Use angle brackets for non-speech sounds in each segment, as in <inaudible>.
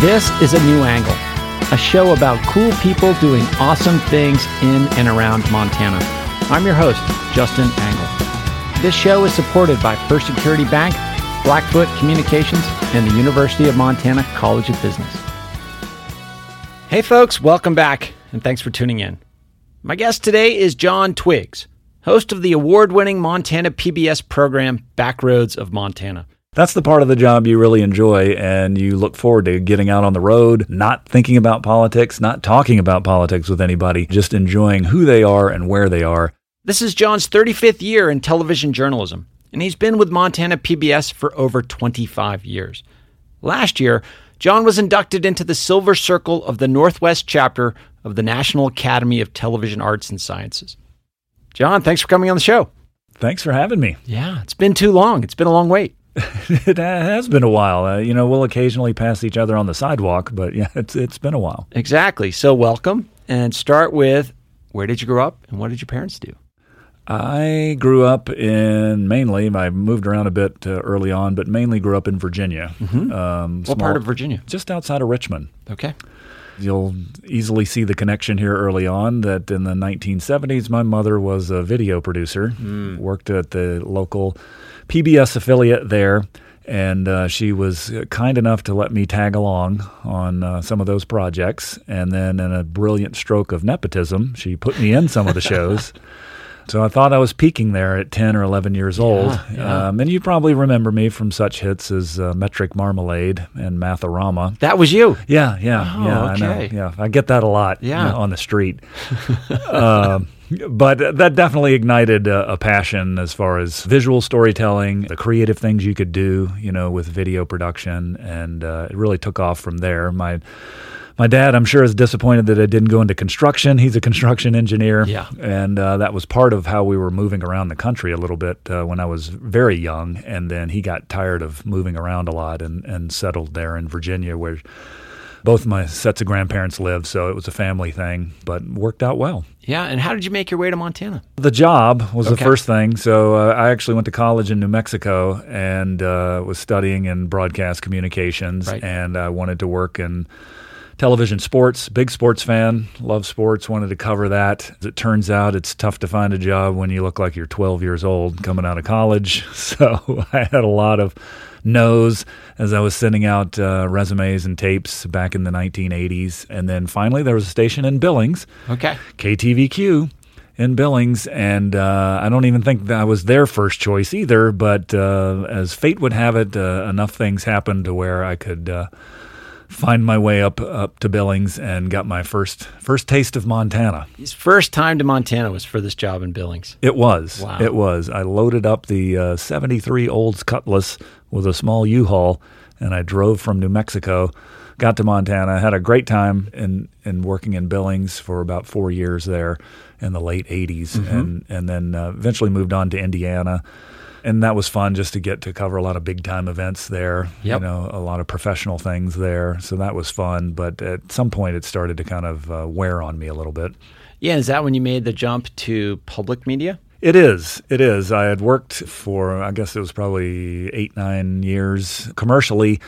This is A New Angle, a show about cool people doing awesome things in and around Montana. I'm your host, Justin Angle. This show is supported by First Security Bank, Blackfoot Communications, and the University of Montana College of Business. Hey, folks, welcome back, and thanks for tuning in. My guest today is John Twiggs, host of the award winning Montana PBS program, Backroads of Montana. That's the part of the job you really enjoy, and you look forward to getting out on the road, not thinking about politics, not talking about politics with anybody, just enjoying who they are and where they are. This is John's 35th year in television journalism, and he's been with Montana PBS for over 25 years. Last year, John was inducted into the Silver Circle of the Northwest chapter of the National Academy of Television Arts and Sciences. John, thanks for coming on the show. Thanks for having me. Yeah, it's been too long. It's been a long wait. <laughs> it has been a while. Uh, you know, we'll occasionally pass each other on the sidewalk, but yeah, <laughs> it's it's been a while. Exactly. So welcome and start with where did you grow up and what did your parents do? I grew up in mainly. I moved around a bit uh, early on, but mainly grew up in Virginia. Mm-hmm. Um, what part of Virginia? Just outside of Richmond. Okay. You'll easily see the connection here early on that in the 1970s, my mother was a video producer, mm. worked at the local PBS affiliate there. And uh, she was kind enough to let me tag along on uh, some of those projects. And then, in a brilliant stroke of nepotism, she put me in some of the shows. <laughs> So I thought I was peaking there at 10 or 11 years old. Yeah, yeah. Um, and you probably remember me from such hits as uh, Metric Marmalade and Math-O-Rama. That was you? Yeah, yeah, oh, yeah. Okay. I know. Yeah, I get that a lot yeah. You know, on the street. <laughs> um, but that definitely ignited a, a, passion as far as visual storytelling, the creative things you could do, you know, with video production, and uh, it really took off from there. My my dad, I'm sure, is disappointed that I didn't go into construction. He's a construction engineer, yeah, and uh, that was part of how we were moving around the country a little bit uh, when I was very young. And then he got tired of moving around a lot and and settled there in Virginia, where both my sets of grandparents lived, so it was a family thing, but worked out well. Yeah, and how did you make your way to Montana? The job was okay. the first thing. So uh, I actually went to college in New Mexico and uh, was studying in broadcast communications, right. and I wanted to work in television sports. Big sports fan, love sports. Wanted to cover that. As it turns out, it's tough to find a job when you look like you're 12 years old coming out of college. <laughs> So I had a lot of no's as I was sending out uh, resumes and tapes back in the 1980s. And then finally, there was a station in Billings. Okay. KTVQ in Billings, and uh, I don't even think that was their first choice either. But uh, as fate would have it, uh, enough things happened to where I could uh, find my way up up to Billings and got my first first taste of Montana. His first time to Montana was for this job in Billings. It was. Wow. It was. I loaded up the uh, 73 Olds Cutlass with a small U-Haul and I drove from New Mexico, got to Montana, had a great time in in working in Billings for about 4 years there in the late 80s mm-hmm. and and then uh, eventually moved on to Indiana and that was fun just to get to cover a lot of big time events there. Yep. You know, a lot of professional things there. So that was fun. But at some point, it started to kind of uh, wear on me a little bit. Yeah, is that when you made the jump to public media? It is. It is. I had worked for, I guess it was probably eight, nine years commercially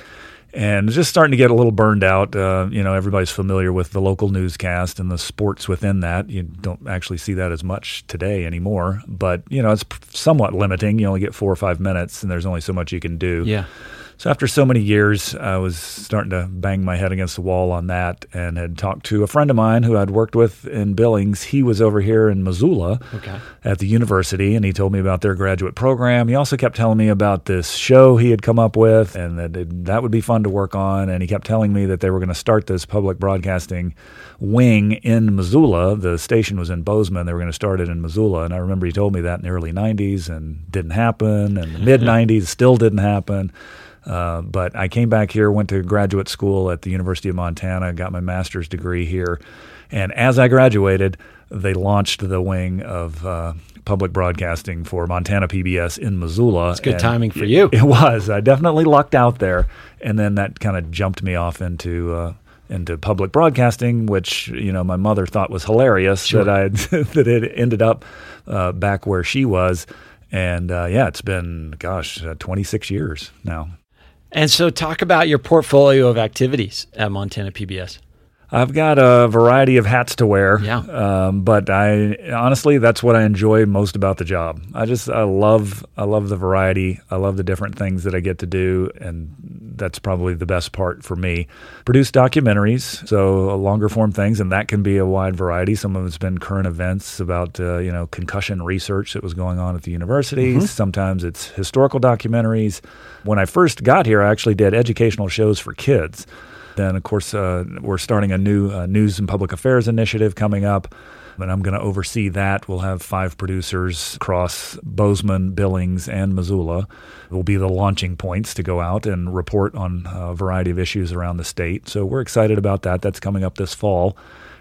and just starting to get a little burned out. Uh, you know, everybody's familiar with the local newscast and the sports within that. You don't actually see that as much today anymore, but you know, it's somewhat limiting. You only get four or five minutes, and there's only so much you can do. Yeah. So after so many years, I was starting to bang my head against the wall on that, and had talked to a friend of mine who I'd worked with in Billings. He was over here in Missoula okay. at the university, and he told me about their graduate program. He also kept telling me about this show he had come up with, and that it, that would be fun to work on. And he kept telling me that they were going to start this public broadcasting wing in Missoula. The station was in Bozeman. They were going to start it in Missoula, and I remember he told me that in the early '90s, and didn't happen. And the mid '90s still didn't happen. Uh, but I came back here, went to graduate school at the University of Montana, got my master's degree here. And as I graduated, they launched the wing of uh, public broadcasting for Montana PBS in Missoula. It's good timing for you. It was. I definitely lucked out there. And then that kind of jumped me off into. Uh, into public broadcasting, which you know my mother thought was hilarious sure. that I <laughs> that it ended up uh, back where she was, and uh, yeah, it's been gosh, uh, 26 years now. And so, talk about your portfolio of activities at Montana PBS. I've got a variety of hats to wear. Yeah. Um, but I honestly, that's what I enjoy most about the job. I just I love I love the variety. I love the different things that I get to do, and that's probably the best part for me. Produce documentaries, so longer form things, and that can be a wide variety. Some of it's been current events about uh, you know concussion research that was going on at the university. Mm-hmm. Sometimes it's historical documentaries. When I first got here, I actually did educational shows for kids. Then, of course, uh, we're starting a new uh, news and public affairs initiative coming up, and I'm going to oversee that. We'll have five producers across Bozeman, Billings, and Missoula. It Will be the launching points to go out and report on a variety of issues around the state. So we're excited about that. That's coming up this fall.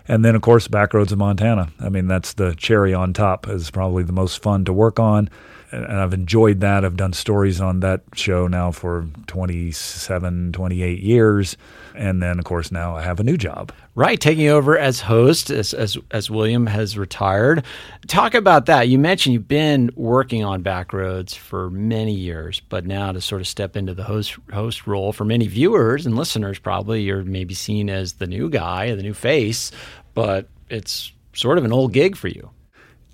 And then, of course, Backroads of Montana. I mean, that's the cherry on top. is probably the most fun to work on and I've enjoyed that. I've done stories on that show now for 27, 28 years. And then, of course, now I have a new job. Right, taking over as host as, as, as William has retired. Talk about that. You mentioned you've been working on Backroads for many years, but now to sort of step into the host host role for many viewers and listeners, probably you're maybe seen as the new guy, the new face, but it's sort of an old gig for you.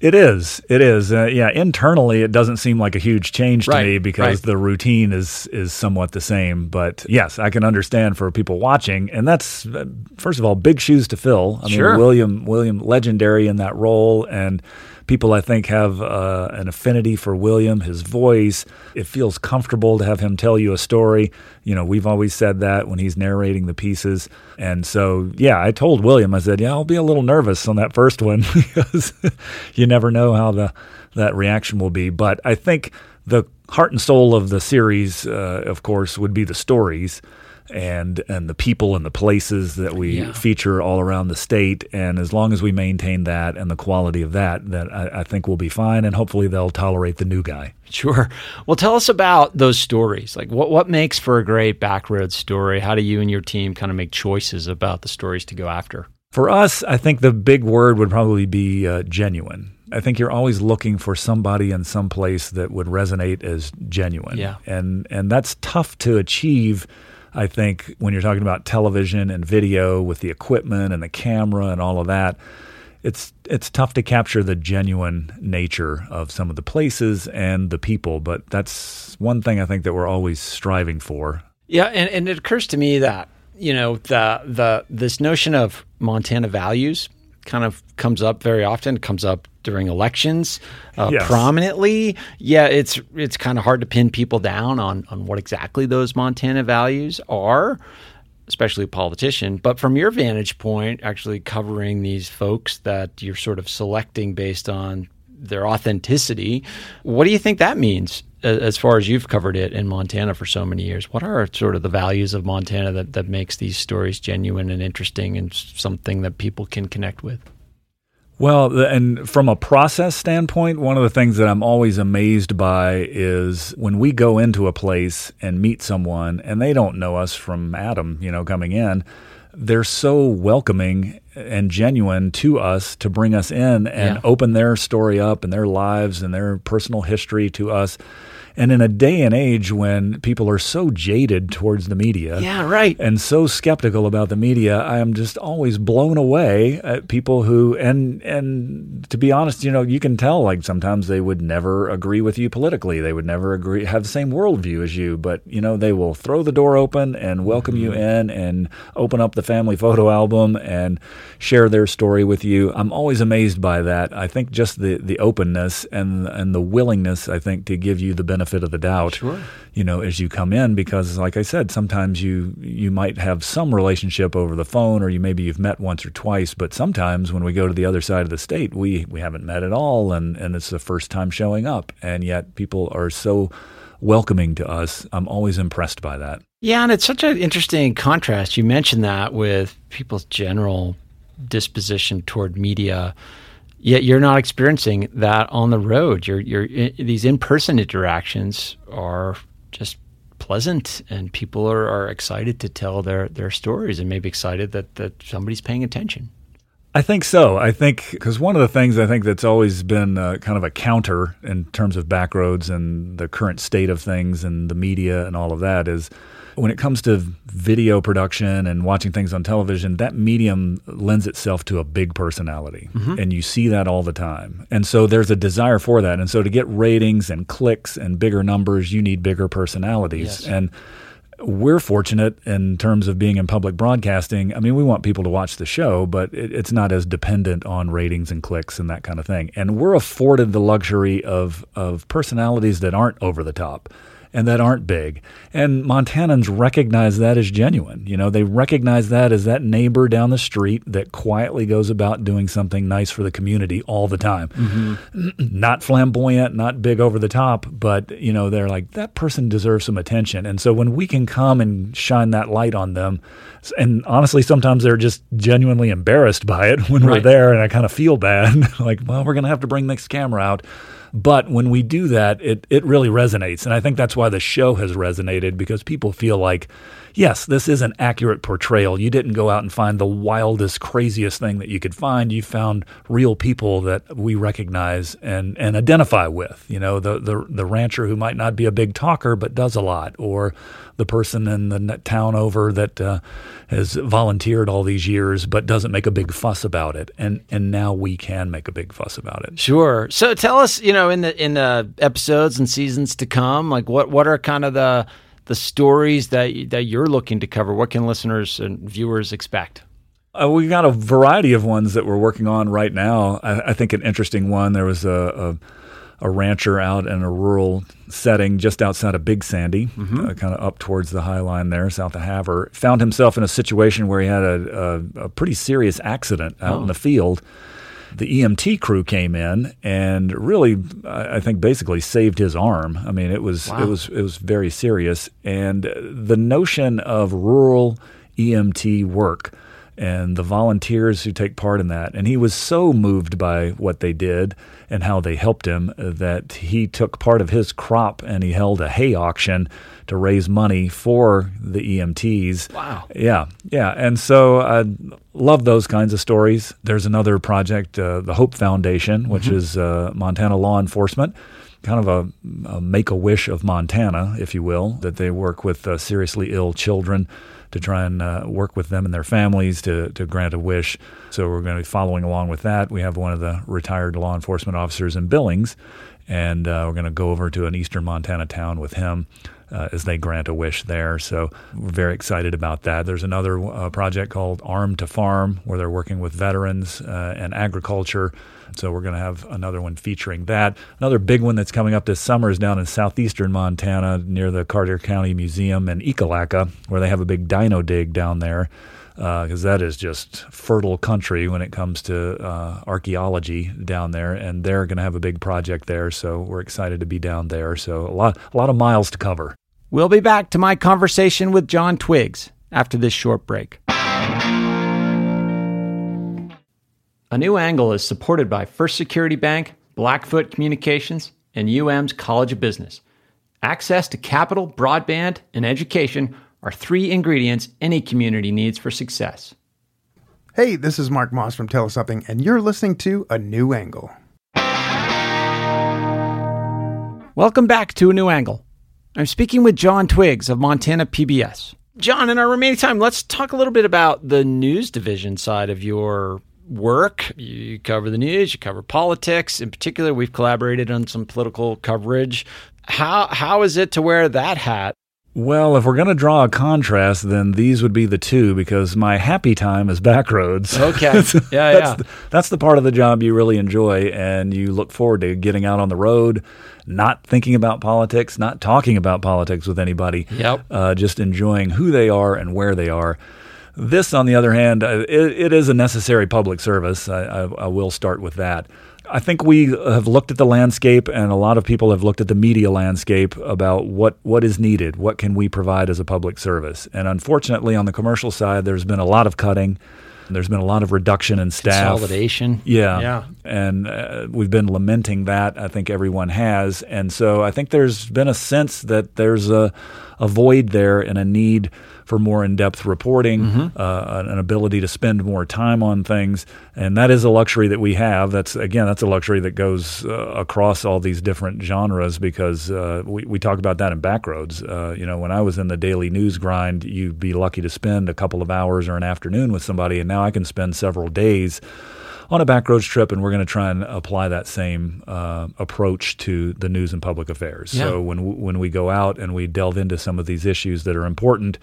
It is. It is. Uh, yeah. Internally, it doesn't seem like a huge change to right, me because right. the routine is is somewhat the same. But yes, I can understand for people watching, and that's uh, first of all big shoes to fill. I sure. mean, William William legendary in that role, and people I think have uh, an affinity for William, his voice. It feels comfortable to have him tell you a story. You know, we've always said that when he's narrating the pieces. And so, yeah, I told William, I said, yeah, I'll be a little nervous on that first one <laughs> because <laughs> you never know how the that reaction will be. But I think the heart and soul of the series, uh, of course, would be the stories and and the people and the places that we yeah. feature all around the state. And as long as we maintain that and the quality of that, that I, I, think we'll be fine. And hopefully they'll tolerate the new guy. Sure. Well, tell us about those stories. Like what what makes for a great backroad story? How do you and your team kind of make choices about the stories to go after? For us, I think the big word would probably be uh, genuine. I think you're always looking for somebody in some place that would resonate as genuine. Yeah. And and that's tough to achieve I think when you're talking about television and video with the equipment and the camera and all of that, it's it's tough to capture the genuine nature of some of the places and the people, but that's one thing I think that we're always striving for. Yeah, and, and it occurs to me that, you know, the the this notion of Montana values kind of comes up very often. Comes up during elections uh, yes. prominently. Yeah, it's it's kind of hard to pin people down on on what exactly those Montana values are, especially a politician. But from your vantage point, actually covering these folks that you're sort of selecting based on their authenticity, what do you think that means? As far as you've covered it in Montana for so many years, what are sort of the values of Montana that, that makes these stories genuine and interesting and something that people can connect with? Well, and from a process standpoint, one of the things that I'm always amazed by is when we go into a place and meet someone and they don't know us from Adam, you know, coming in, they're so welcoming and genuine to us to bring us in and Yeah. open their story up and their lives and their personal history to us. And in a day and age when people are so jaded towards the media, Yeah, right. and so skeptical about the media, I am just always blown away at people who and and to be honest, you know, you can tell like sometimes they would never agree with you politically. They would never agree have the same worldview as you, but you know, they will throw the door open and welcome you mm-hmm. in and open up the family photo album and share their story with you. I'm always amazed by that. I think just the the openness and and the willingness, I think, to give you the benefit of the doubt Sure. you know as you come in because like i said sometimes you you might have some relationship over the phone or you maybe you've met once or twice but sometimes when we go to the other side of the state we we haven't met at all and and it's the first time showing up and yet people are so welcoming to us i'm always impressed by that Yeah, and it's such an interesting contrast. You mentioned that with people's general disposition toward media, yet you're not experiencing that on the road. You're, you're these in-person interactions are just pleasant, and people are, are excited to tell their their stories, and maybe excited that that somebody's paying attention. I think so. I think because one of the things I think that's always been uh, kind of a counter in terms of backroads and the current state of things and the media and all of that is when it comes to video production and watching things on television, that medium lends itself to a big personality. Mm-hmm. And you see that all the time. And so there's a desire for that. And so to get ratings and clicks and bigger numbers, you need bigger personalities. Yes. And we're fortunate in terms of being in public broadcasting. I mean, we want people to watch the show, but it, it's not as dependent on ratings and clicks and that kind of thing. And we're afforded the luxury of of personalities that aren't over the top and that aren't big. And Montanans recognize that as genuine. You know, they recognize that as that neighbor down the street that quietly goes about doing something nice for the community all the time. Mm-hmm. <clears throat> Not flamboyant, not big over the top, but you know, they're like that person deserves some attention. And so when we can come and shine that light on them, and honestly sometimes they're just genuinely embarrassed by it <laughs> when we're there and I kind of feel bad <laughs> like, well, we're going to have to bring this camera out. But when we do that, it, it really resonates. And I think that's why the show has resonated because people feel like, yes, this is an accurate portrayal. You didn't go out and find the wildest, craziest thing that you could find. You found real people that we recognize and, and identify with. You know, the, the, the rancher who might not be a big talker but does a lot, or the person in the town over that uh, has volunteered all these years but doesn't make a big fuss about it. And, and now we can make a big fuss about it. Sure. So tell us, you know, in the in the episodes and seasons to come, like what what are kind of the the stories that that you're looking to cover? What can listeners and viewers expect? Uh, we got a variety of ones that we're working on right now. I, I think an interesting one. There was a, a, a rancher out in a rural setting just outside of Big Sandy, uh, kind of up towards the High Line there, south of Havre. Found himself in a situation where he had a, a, a pretty serious accident out in the field. The EMT crew came in and really, I think, basically saved his arm. I mean, it was it was it was very serious. And the notion of rural EMT work and the volunteers who take part in that. And he was so moved by what they did and how they helped him uh, that he took part of his crop and he held a hay auction to raise money for the EMTs. Wow. Yeah, yeah. And so I love those kinds of stories. There's another project, uh, the Hope Foundation, which is uh, Montana law enforcement. Kind of a, a make a wish of Montana, if you will, that they work with uh, seriously ill children to try and uh, work with them and their families to, to grant a wish. So we're going to be following along with that. We have one of the retired law enforcement officers in Billings, and uh, we're going to go over to an eastern Montana town with him uh, as they grant a wish there. So we're very excited about that. There's another uh, project called Armed to Farm where they're working with veterans uh, and agriculture. So we're going to have another one featuring that. Another big one that's coming up this summer is down in southeastern Montana near the Carter County Museum in Ekalaka, where they have a big dino dig down there. Because that is just fertile country when it comes to uh, archaeology down there, and they're going to have a big project there. So we're excited to be down there. So a lot, a lot of miles to cover. We'll be back to my conversation with John Twiggs after this short break. A New Angle is supported by First Security Bank, Blackfoot Communications, and UM's College of Business. Access to capital, broadband, and education are three ingredients any community needs for success. Hey, this is Marc Moss from Tell Us Something, and you're listening to A New Angle. Welcome back to A New Angle. I'm speaking with John Twiggs of Montana PBS. John, in our remaining time, let's talk a little bit about the news division side of your work. You cover the news, you cover politics. In particular, we've collaborated on some political coverage. How how is it to wear that hat? Well, if we're going to draw a contrast, then these would be the two because my happy time is backroads. Okay. <laughs> Yeah, that's yeah. The, that's the part of the job you really enjoy, and you look forward to getting out on the road, not thinking about politics, not talking about politics with anybody. Yep. Uh, just enjoying who they are and where they are. This, on the other hand, uh, it, it is a necessary public service. I, I, I will start with that. I think we have looked at the landscape, and a lot of people have looked at the media landscape about what, what is needed, what can we provide as a public service. And unfortunately, on the commercial side, there's been a lot of cutting. There's been a lot of reduction in staff. Consolidation. Yeah. Yeah. And uh, we've been lamenting that. I think everyone has. And so I think there's been a sense that there's a, a void there and a need for more in-depth reporting, mm-hmm. uh, an ability to spend more time on things, and that is a luxury that we have. That's again, that's a luxury that goes uh, across all these different genres because uh, we we talk about that in Backroads. Uh, you know, when I was in the daily news grind, you'd be lucky to spend a couple of hours or an afternoon with somebody, and now I can spend several days on a backroads trip, and we're going to try and apply that same uh, approach to the news and public affairs. Yeah. So when when we go out and we delve into some of these issues that are important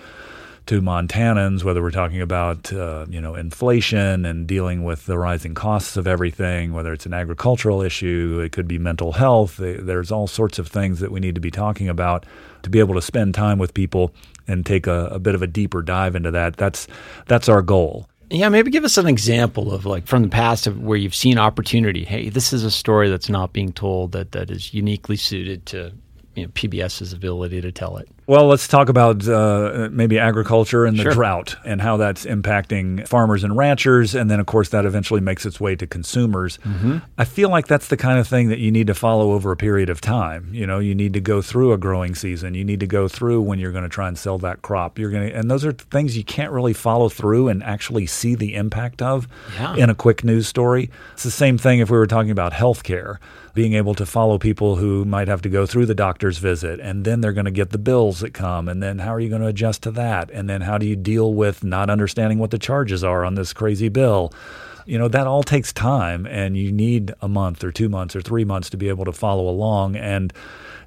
to Montanans, whether we're talking about uh, you know inflation and dealing with the rising costs of everything, whether it's an agricultural issue, it could be mental health. There's all sorts of things that we need to be talking about to be able to spend time with people and take a, a bit of a deeper dive into that. That's that's our goal. Yeah, maybe give us an example of like from the past of where you've seen opportunity. Hey, this is a story that's not being told that that is uniquely suited to you know, PBS's ability to tell it. Well, let's talk about uh, maybe agriculture and the sure. drought and how that's impacting farmers and ranchers. And then, of course, that eventually makes its way to consumers. Mm-hmm. I feel like that's the kind of thing that you need to follow over a period of time. You know, you need to go through a growing season. You need to go through when you're going to try and sell that crop. You're going to, and those are things you can't really follow through and actually see the impact of yeah. in a quick news story. It's the same thing if we were talking about healthcare being able to follow people who might have to go through the doctor's visit and then they're going to get the bills that come and then how are you going to adjust to that? And then how do you deal with not understanding what the charges are on this crazy bill? You know that all takes time and you need a month or two months or three months to be able to follow along and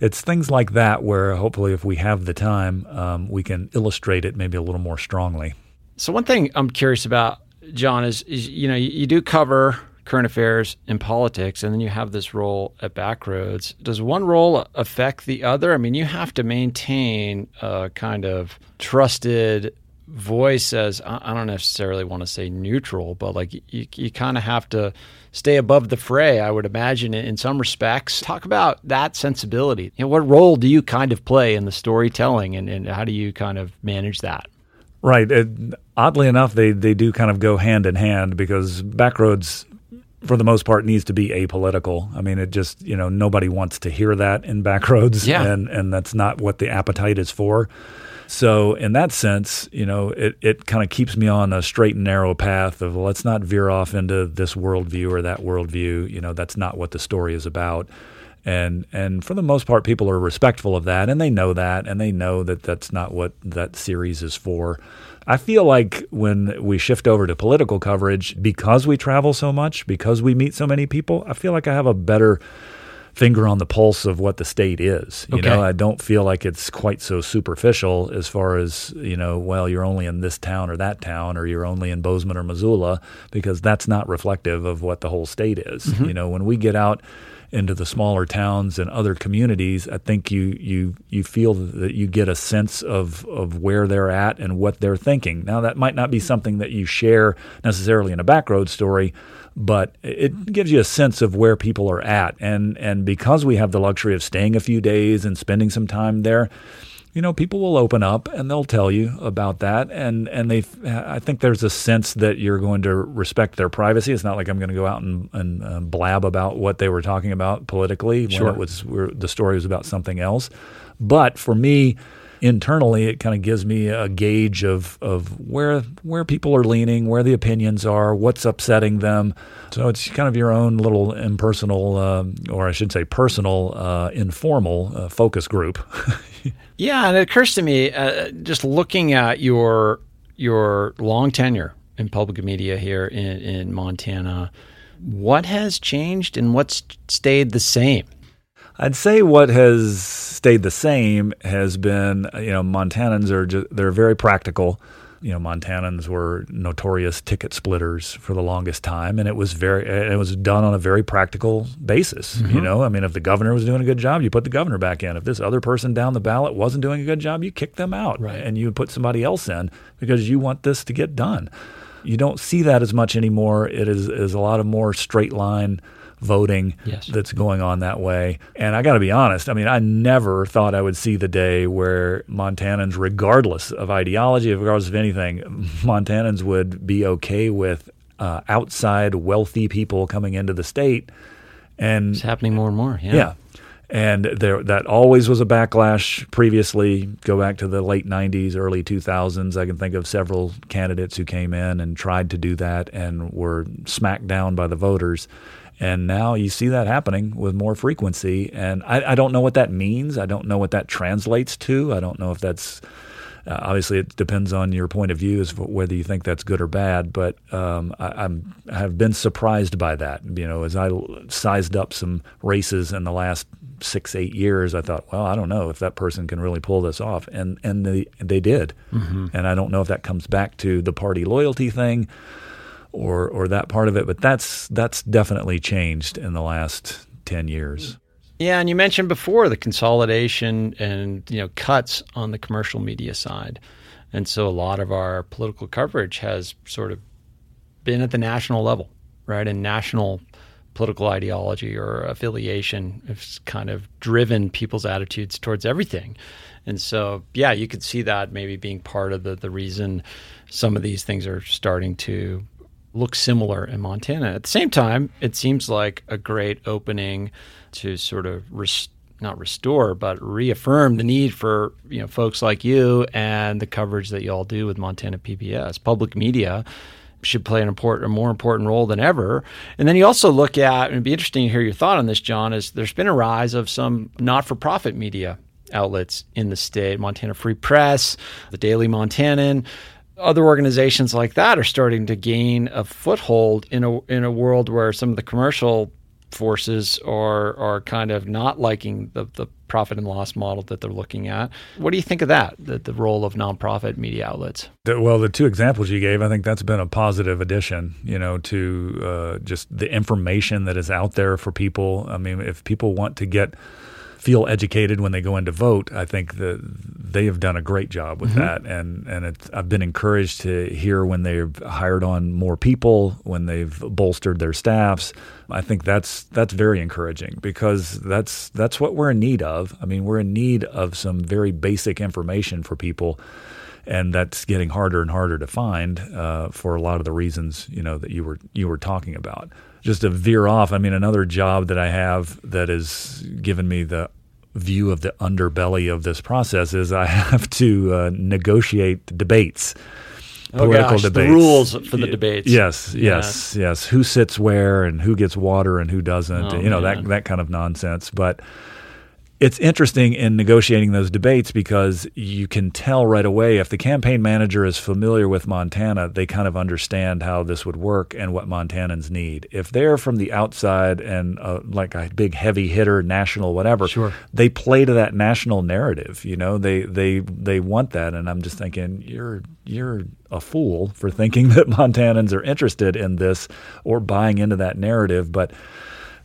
it's things like that where hopefully if we have the time um, we can illustrate it maybe a little more strongly. So one thing i'm curious about john is, is you know you, you do cover current affairs and politics, and then you have this role at Backroads. Does one role affect the other? I mean, you have to maintain a kind of trusted voice as I don't necessarily want to say neutral, but like you, you kind of have to stay above the fray, I would imagine, in some respects. Talk about that sensibility. You know, what role do you kind of play in the storytelling, and, and how do you kind of manage that? Right. Oddly enough, they, they do kind of go hand in hand because Backroads for the most part needs to be apolitical. I mean, it just you know nobody wants to hear that in backroads, <laughs> yeah. and and that's not what the appetite is for. So in that sense, you know, it, it kind of keeps me on a straight and narrow path of let's not veer off into this worldview or that worldview. You know, that's not what the story is about. And and for the most part, people are respectful of that, and they know that, and they know that that's not what that series is for. I feel like when we shift over to political coverage, because we travel so much, because we meet so many people, I feel like I have a better finger on the pulse of what the state is. You okay. know, I don't feel like it's quite so superficial as far as, you know, well, you're only in this town or that town or you're only in Bozeman or Missoula because that's not reflective of what the whole state is. Mm-hmm. You know, when we get out into the smaller towns and other communities, I think you you you feel that you get a sense of of where they're at and what they're thinking. Now that might not be mm-hmm. something that you share necessarily in a backroad story, but it mm-hmm. gives you a sense of where people are at. And and because we have the luxury of staying a few days and spending some time there, you know, people will open up and they'll tell you about that. And and they, I think there's a sense that you're going to respect their privacy. It's not like I'm going to go out and, and uh, blab about what they were talking about politically sure. when it was the story was about something else. But for me, internally, it kind of gives me a gauge of of where where people are leaning, where the opinions are, what's upsetting them. So it's kind of your own little impersonal, uh, or I should say, personal, uh, informal uh, focus group. <laughs> Yeah, and it occurs to me uh, just looking at your your long tenure in public media here in, in Montana, what has changed and what's stayed the same? I'd say what has stayed the same has been, you know, Montanans are just, they're very practical you know, Montanans were notorious ticket splitters for the longest time, and it was very it was done on a very practical basis. Mm-hmm. You know, I mean, if the governor was doing a good job, you put the governor back in. If this other person down the ballot wasn't doing a good job, you kick them out, right. and you put somebody else in because you want this to get done. You don't see that as much anymore. It is is a lot of more straight line voting yes. that's going on that way. And I got to be honest, I mean, I never thought I would see the day where Montanans, regardless of ideology, regardless of anything, <laughs> Montanans would be okay with uh, outside wealthy people coming into the state. And it's happening more and more. Yeah. yeah. And there, that always was a backlash previously. Go back to the late 90s, early 2000s. I can think of several candidates who came in and tried to do that and were smacked down by the voters. And now you see that happening with more frequency. And I, I don't know what that means. I don't know what that translates to. I don't know if that's uh, obviously, it depends on your point of view as whether you think that's good or bad. But um, I, I'm have been surprised by that. You know, as I sized up some races in the last six eight years, I thought, well, I don't know if that person can really pull this off, and and they they did. Mm-hmm. And I don't know if that comes back to the party loyalty thing. Or, or that part of it, but that's that's definitely changed in the last ten years. Yeah, and you mentioned before the consolidation and you know cuts on the commercial media side, and so a lot of our political coverage has sort of been at the national level, right? And national political ideology or affiliation has kind of driven people's attitudes towards everything. And so, yeah, you could see that maybe being part of the, the reason some of these things are starting to look similar in Montana. At the same time, it seems like a great opening to sort of not restore, but reaffirm the need for you know folks like you and the coverage that you all do with Montana PBS. Public media should play an important, a more important role than ever. And then you also look at, and it'd be interesting to hear your thought on this, John. Is there's been a rise of some not-for-profit media outlets in the state, Montana Free Press, the Daily Montanan. Other organizations like that are starting to gain a foothold in a in a world where some of the commercial forces are are kind of not liking the, the profit and loss model that they're looking at. What do you think of that? The, the role of nonprofit media outlets. The, well, the two examples you gave, I think that's been a positive addition. You know, to uh, just the information that is out there for people. I mean, if people want to get feel educated when they go in to vote, I think that they have done a great job with mm-hmm. that. And and I've been encouraged to hear when they've hired on more people, when they've bolstered their staffs. I think that's that's very encouraging because that's that's what we're in need of. I mean, we're in need of some very basic information for people. And that's getting harder and harder to find uh, for a lot of the reasons you know that you were you were talking about just to veer off, I mean, another job that I have that has given me the view of the underbelly of this process is I <laughs> have to uh, negotiate debates. Oh political gosh, debates. The rules for the debates. Yes, yes, yes. Who sits where and who gets water and who doesn't. Oh, you know man. that that kind of nonsense. But it's interesting in negotiating those debates because you can tell right away if the campaign manager is familiar with Montana, they kind of understand how this would work and what Montanans need. If they're from the outside and uh, like a big heavy hitter, national whatever, sure. they play to that national narrative. You know, they they they want that, and I'm just thinking you're you're a fool for thinking <laughs> that Montanans are interested in this or buying into that narrative, but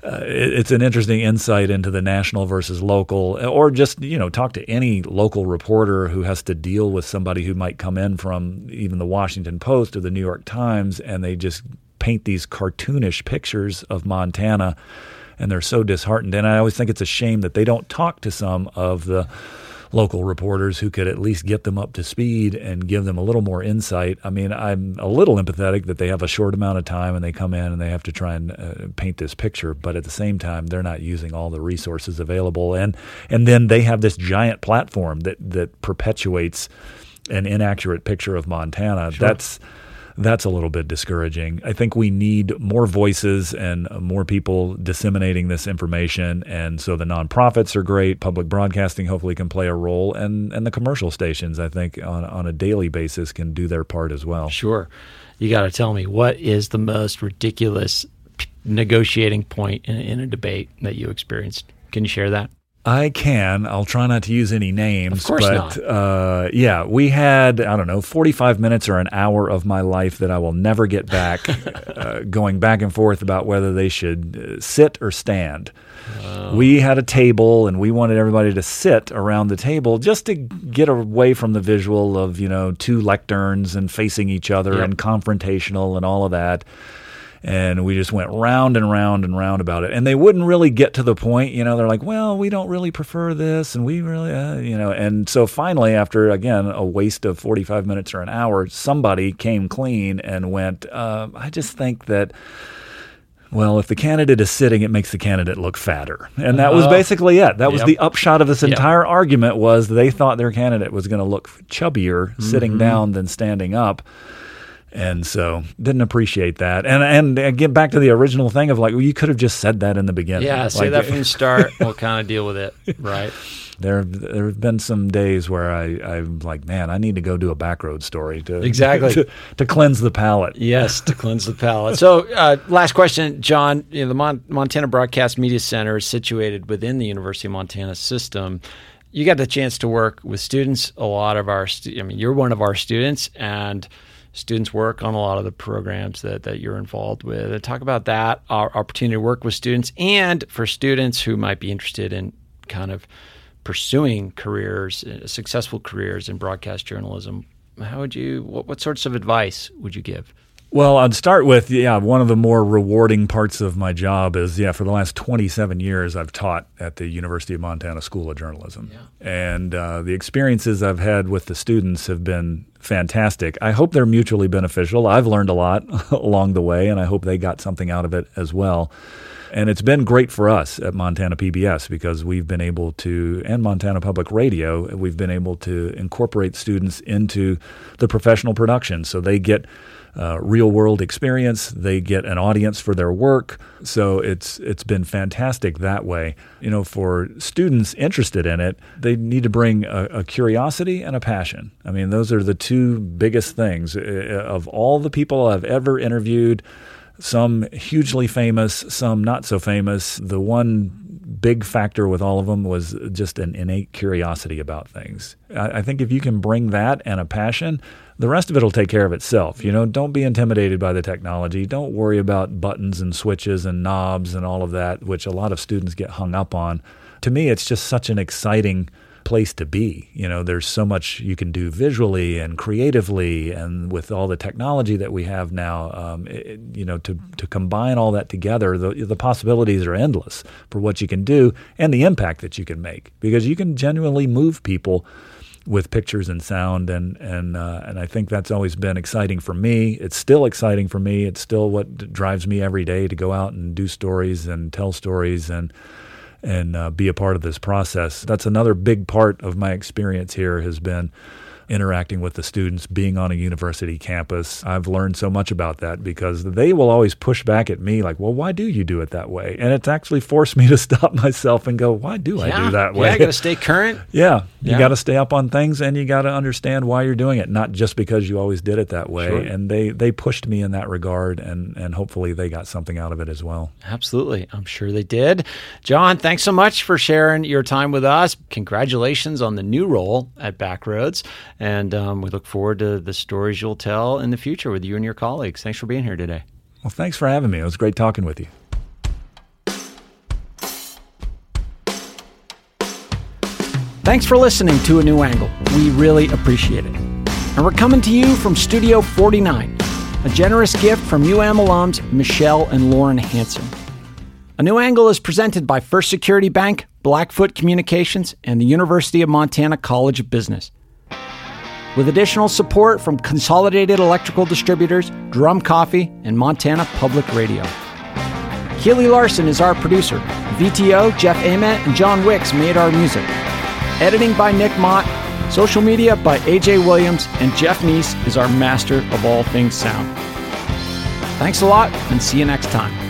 uh, it's an interesting insight into the national versus local, or just you know talk to any local reporter who has to deal with somebody who might come in from even the Washington Post or the New York Times, and they just paint these cartoonish pictures of Montana, and they're so disheartened. And I always think it's a shame that they don't talk to some of the local reporters who could at least get them up to speed and give them a little more insight. I mean, I'm a little empathetic that they have a short amount of time and they come in and they have to try and uh, paint this picture, but at the same time, they're not using all the resources available, and and then they have this giant platform that that perpetuates an inaccurate picture of Montana. Sure. That's that's a little bit discouraging. I think we need more voices and uh, more people disseminating this information. And so the nonprofits are great. Public broadcasting hopefully can play a role, and and the commercial stations I think on on a daily basis can do their part as well. Sure, you got to tell me what is the most ridiculous negotiating point in, in a debate that you experienced. Can you share that? I can. I'll try not to use any names. Of course but, not. Uh, yeah, we had, I don't know, 45 minutes or an hour of my life that I will never get back, <laughs> uh, going back and forth about whether they should uh, sit or stand. We had a table and we wanted everybody to sit around the table just to get away from the visual of, you know, two lecterns and facing each other yep. and confrontational and all of that and we just went round and round and round about it and they wouldn't really get to the point you know they're like well we don't really prefer this and we really uh, you know and so finally after again a waste of 45 minutes or an hour somebody came clean and went uh, i just think that well, if the candidate is sitting, it makes the candidate look fatter. And that was Oh. basically it. That was Yep. the upshot of this Yep. entire argument was they thought their candidate was going to look chubbier sitting down than standing up. And so didn't appreciate that. And and and get back to the original thing of like, well, you could have just said that in the beginning. Yeah, say Like, that from the <laughs> start. We'll kind of deal with it, right? There, there have been some days where I, I'm like, man, I need to go do a back road story to <laughs> Exactly. to, to cleanse the palate. Yes, to cleanse the palate. So, uh, last question, John. You know, the Mon- Montana Broadcast Media Center is situated within the University of Montana system. You got the chance to work with students. A lot of our, stu- I mean, you're one of our students, and students work on a lot of the programs that, that you're involved with. And talk about that, our opportunity to work with students, and for students who might be interested in kind of pursuing careers, uh, successful careers in broadcast journalism. How would you? What, what sorts of advice would you give? Well, I'd start with yeah, one of the more rewarding parts of my job is yeah, for the last 27 years I've taught at the University of Montana School of Journalism. And uh, the experiences I've had with the students have been fantastic. I hope they're mutually beneficial. I've learned a lot <laughs> along the way and I hope they got something out of it as well. And it's been great for us at Montana PBS because we've been able to, and Montana Public Radio, we've been able to incorporate students into the professional production. So they get uh, real world experience. They get an audience for their work. So it's it's been fantastic that way. You know, for students interested in it, they need to bring a, a curiosity and a passion. I mean, those are the two biggest things Uh, of all the people I've ever interviewed. Some hugely famous, some not so famous. The one big factor with all of them was just an innate curiosity about things. I, I think if you can bring that and a passion, the rest of it will take care of itself. You know, don't be intimidated by the technology. Don't worry about buttons and switches and knobs and all of that, which a lot of students get hung up on. To me, it's just such an exciting place to be. You know, there's so much you can do visually and creatively, and with all the technology that we have now, um, it, you know, to to combine all that together, the the possibilities are endless for what you can do and the impact that you can make because you can genuinely move people with pictures and sound and and uh, and I think that's always been exciting for me. It's still exciting for me. It's still what drives me every day to go out and do stories and tell stories and and uh, be a part of this process. That's another big part of my experience here has been interacting with the students, being on a university campus. I've learned so much about that because they will always push back at me like, "Well, why do you do it that way?" And it's actually forced me to <laughs> stop myself and go, "Why do I do that way?" Yeah, got to stay current. <laughs> Yeah, you Yeah. got to stay up on things, and you got to understand why you're doing it, not just because you always did it that way. Sure. And they they pushed me in that regard, and and hopefully they got something out of it as well. Absolutely. I'm sure they did. John, thanks so much for sharing your time with us. Congratulations on the new role at Backroads. And um, we look forward to the stories you'll tell in the future with you and your colleagues. Thanks for being here today. Well, thanks for having me. It was great talking with you. Thanks for listening to A New Angle. We really appreciate it. And we're coming to you from Studio 49, a generous gift from UM alums Michelle and Lauren Hanson. A New Angle is presented by First Security Bank, Blackfoot Communications, and the University of Montana College of Business. With additional support from Consolidated Electrical Distributors, Drum Coffee, and Montana Public Radio. Keely Larson is our producer. VTO, Jeff Ament, and John Wicks made our music. Editing by Nick Mott. Social media by AJ Williams. And Jeff Neese is our master of all things sound. Thanks a lot and see you next time.